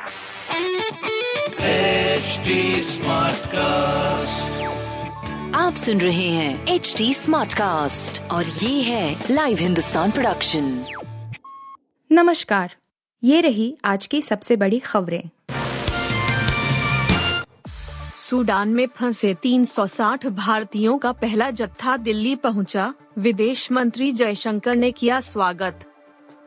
HD Smartcast. आप सुन रहे हैं एच डी स्मार्ट कास्ट और ये है लाइव हिंदुस्तान प्रोडक्शन नमस्कार। ये रही आज की सबसे बड़ी खबरें। सूडान में फंसे 360 भारतीयों का पहला जत्था दिल्ली पहुँचा, विदेश मंत्री जयशंकर ने किया स्वागत।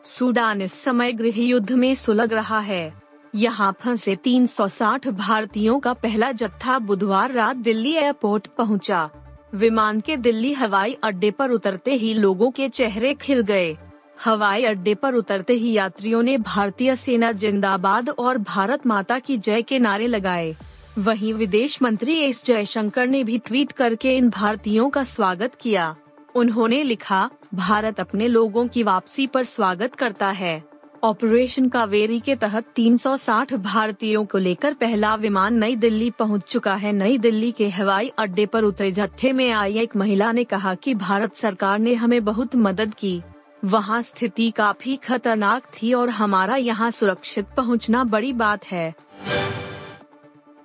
सूडान इस समय गृह युद्ध में सुलग रहा है। यहाँ फंसे 360 भारतीयों का पहला जत्था बुधवार रात दिल्ली एयरपोर्ट पहुँचा। विमान के दिल्ली हवाई अड्डे पर उतरते ही लोगों के चेहरे खिल गए। हवाई अड्डे पर उतरते ही यात्रियों ने भारतीय सेना जिंदाबाद और भारत माता की जय के नारे लगाए। वहीं विदेश मंत्री एस जयशंकर ने भी ट्वीट करके इन भारतीयों का स्वागत किया। उन्होंने लिखा, भारत अपने लोगों की वापसी पर स्वागत करता है। ऑपरेशन कावेरी के तहत 360 भारतीयों को लेकर पहला विमान नई दिल्ली पहुँच चुका है। नई दिल्ली के हवाई अड्डे पर उतरे जत्थे में आई एक महिला ने कहा कि भारत सरकार ने हमें बहुत मदद की। वहाँ स्थिति काफ़ी खतरनाक थी और हमारा यहाँ सुरक्षित पहुँचना बड़ी बात है।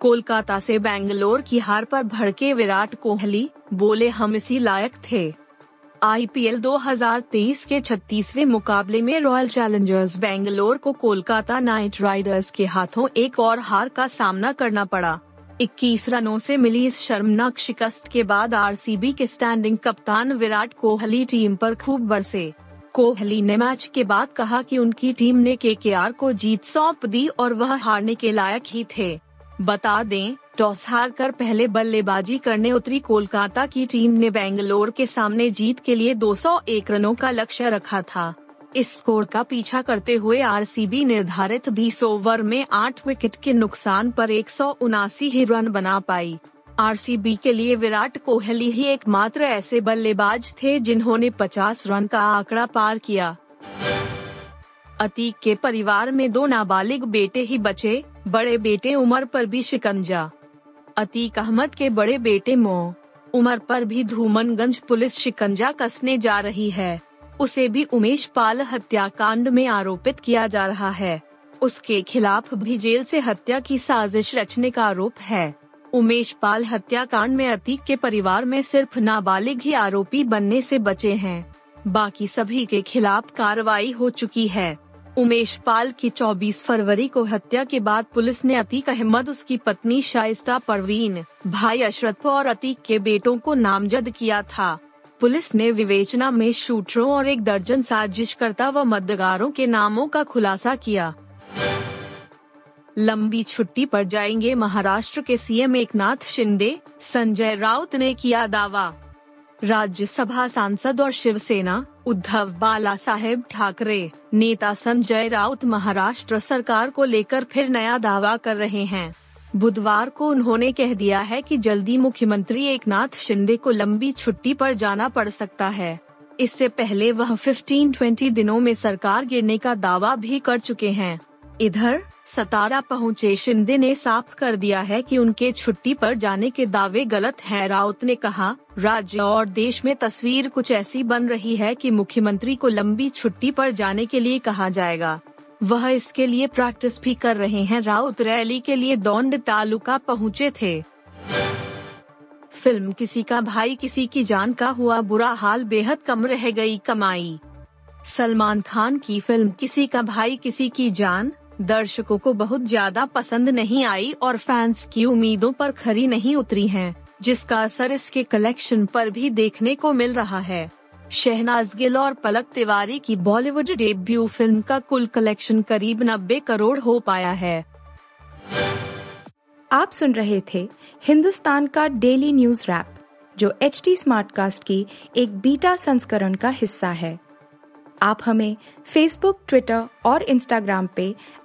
कोलकाता से बेंगलोर की हार पर भड़के विराट कोहली, बोले, हम इसी लायक थे। आईपीएल 2023 के 36वें मुकाबले में रॉयल चैलेंजर्स बेंगलोर को कोलकाता नाइट राइडर्स के हाथों एक और हार का सामना करना पड़ा। 21 रनों से मिली इस शर्मनाक शिकस्त के बाद आरसीबी के स्टैंडिंग कप्तान विराट कोहली टीम पर खूब बरसे। कोहली ने मैच के बाद कहा कि उनकी टीम ने केकेआर को जीत सौंप दी और वह हारने के लायक ही थे। बता दें, टॉस हार कर पहले बल्लेबाजी करने उतरी कोलकाता की टीम ने बेंगलोर के सामने जीत के लिए 201 रनों का लक्ष्य रखा था। इस स्कोर का पीछा करते हुए आरसीबी निर्धारित 20 ओवर में 8 विकेट के नुकसान पर एक ही रन बना पाई। आरसीबी के लिए विराट कोहली ही एकमात्र ऐसे बल्लेबाज थे जिन्होंने 50 रन का आंकड़ा पार किया। अतीक के परिवार में दो नाबालिग बेटे ही बचे बड़े बेटे उमर पर भी शिकंजा। अतीक अहमद के बड़े बेटे मो, उमर पर भी धूमनगंज पुलिस शिकंजा कसने जा रही है। उसे भी उमेश पाल हत्याकांड में आरोपित किया जा रहा है। उसके खिलाफ भी जेल से हत्या की साजिश रचने का आरोप है। उमेश पाल हत्याकांड में अतीक के परिवार में सिर्फ़ नाबालिग ही आरोपी बनने से बचे हैं। बाकी सभी के खिलाफ कार्रवाई हो चुकी है। उमेश पाल की 24 फरवरी को हत्या के बाद पुलिस ने अतीक अहमद, उसकी पत्नी शाइस्ता परवीन, भाई अशरफ और अतीक के बेटों को नामजद किया था। पुलिस ने विवेचना में शूटरों और एक दर्जन साजिशकर्ता व मदगारों के नामों का खुलासा किया। लंबी छुट्टी पर जाएँगे महाराष्ट्र के सीएम एकनाथ शिंदे, संजय राउत ने किया दावा। राज्यसभा सांसद और शिवसेना उद्धव बाला साहेब ठाकरे, नेता संजय राउत महाराष्ट्र सरकार को लेकर फिर नया दावा कर रहे हैं। बुधवार को उन्होंने कह दिया है कि जल्दी मुख्यमंत्री एकनाथ शिंदे को लंबी छुट्टी पर जाना पड़ सकता है। इससे पहले वह 15-20 दिनों में सरकार गिरने का दावा भी कर चुके हैं। इधर, सतारा पहुँचे शिंदे ने साफ़ कर दिया है कि उनके छुट्टी पर जाने के दावे गलत हैं। राउत ने कहा, राज्य और देश में तस्वीर कुछ ऐसी बन रही है कि मुख्यमंत्री को लंबी छुट्टी पर जाने के लिए कहा जाएगा। वह इसके लिए प्रैक्टिस भी कर रहे हैं। राउत रैली के लिए दौंड तालुका पहुँचे थे। फ़िल्म किसी का भाई, किसी की जान का हुआ बुरा हाल बेहद कम रह गई कमाई। सलमान खान की फ़िल्म किसी का भाई, किसी की जान दर्शकों को बहुत ज़्यादा पसंद नहीं आई और फैंस की उम्मीदों पर खरी नहीं उतरी हैं, जिसका असर इसके कलेक्शन पर भी देखने को मिल रहा है। शहनाज गिल और पलक तिवारी की बॉलीवुड डेब्यू फ़िल्म का कुल कलेक्शन करीब नब्बे करोड़ हो पाया है। आप सुन रहे थे हिंदुस्तान का डेली न्यूज़ रैप जो एच स्मार्ट कास्ट की एक बीटा संस्करण का हिस्सा है। आप हमें फेसबुक ट्विटर और इंस्टाग्राम पे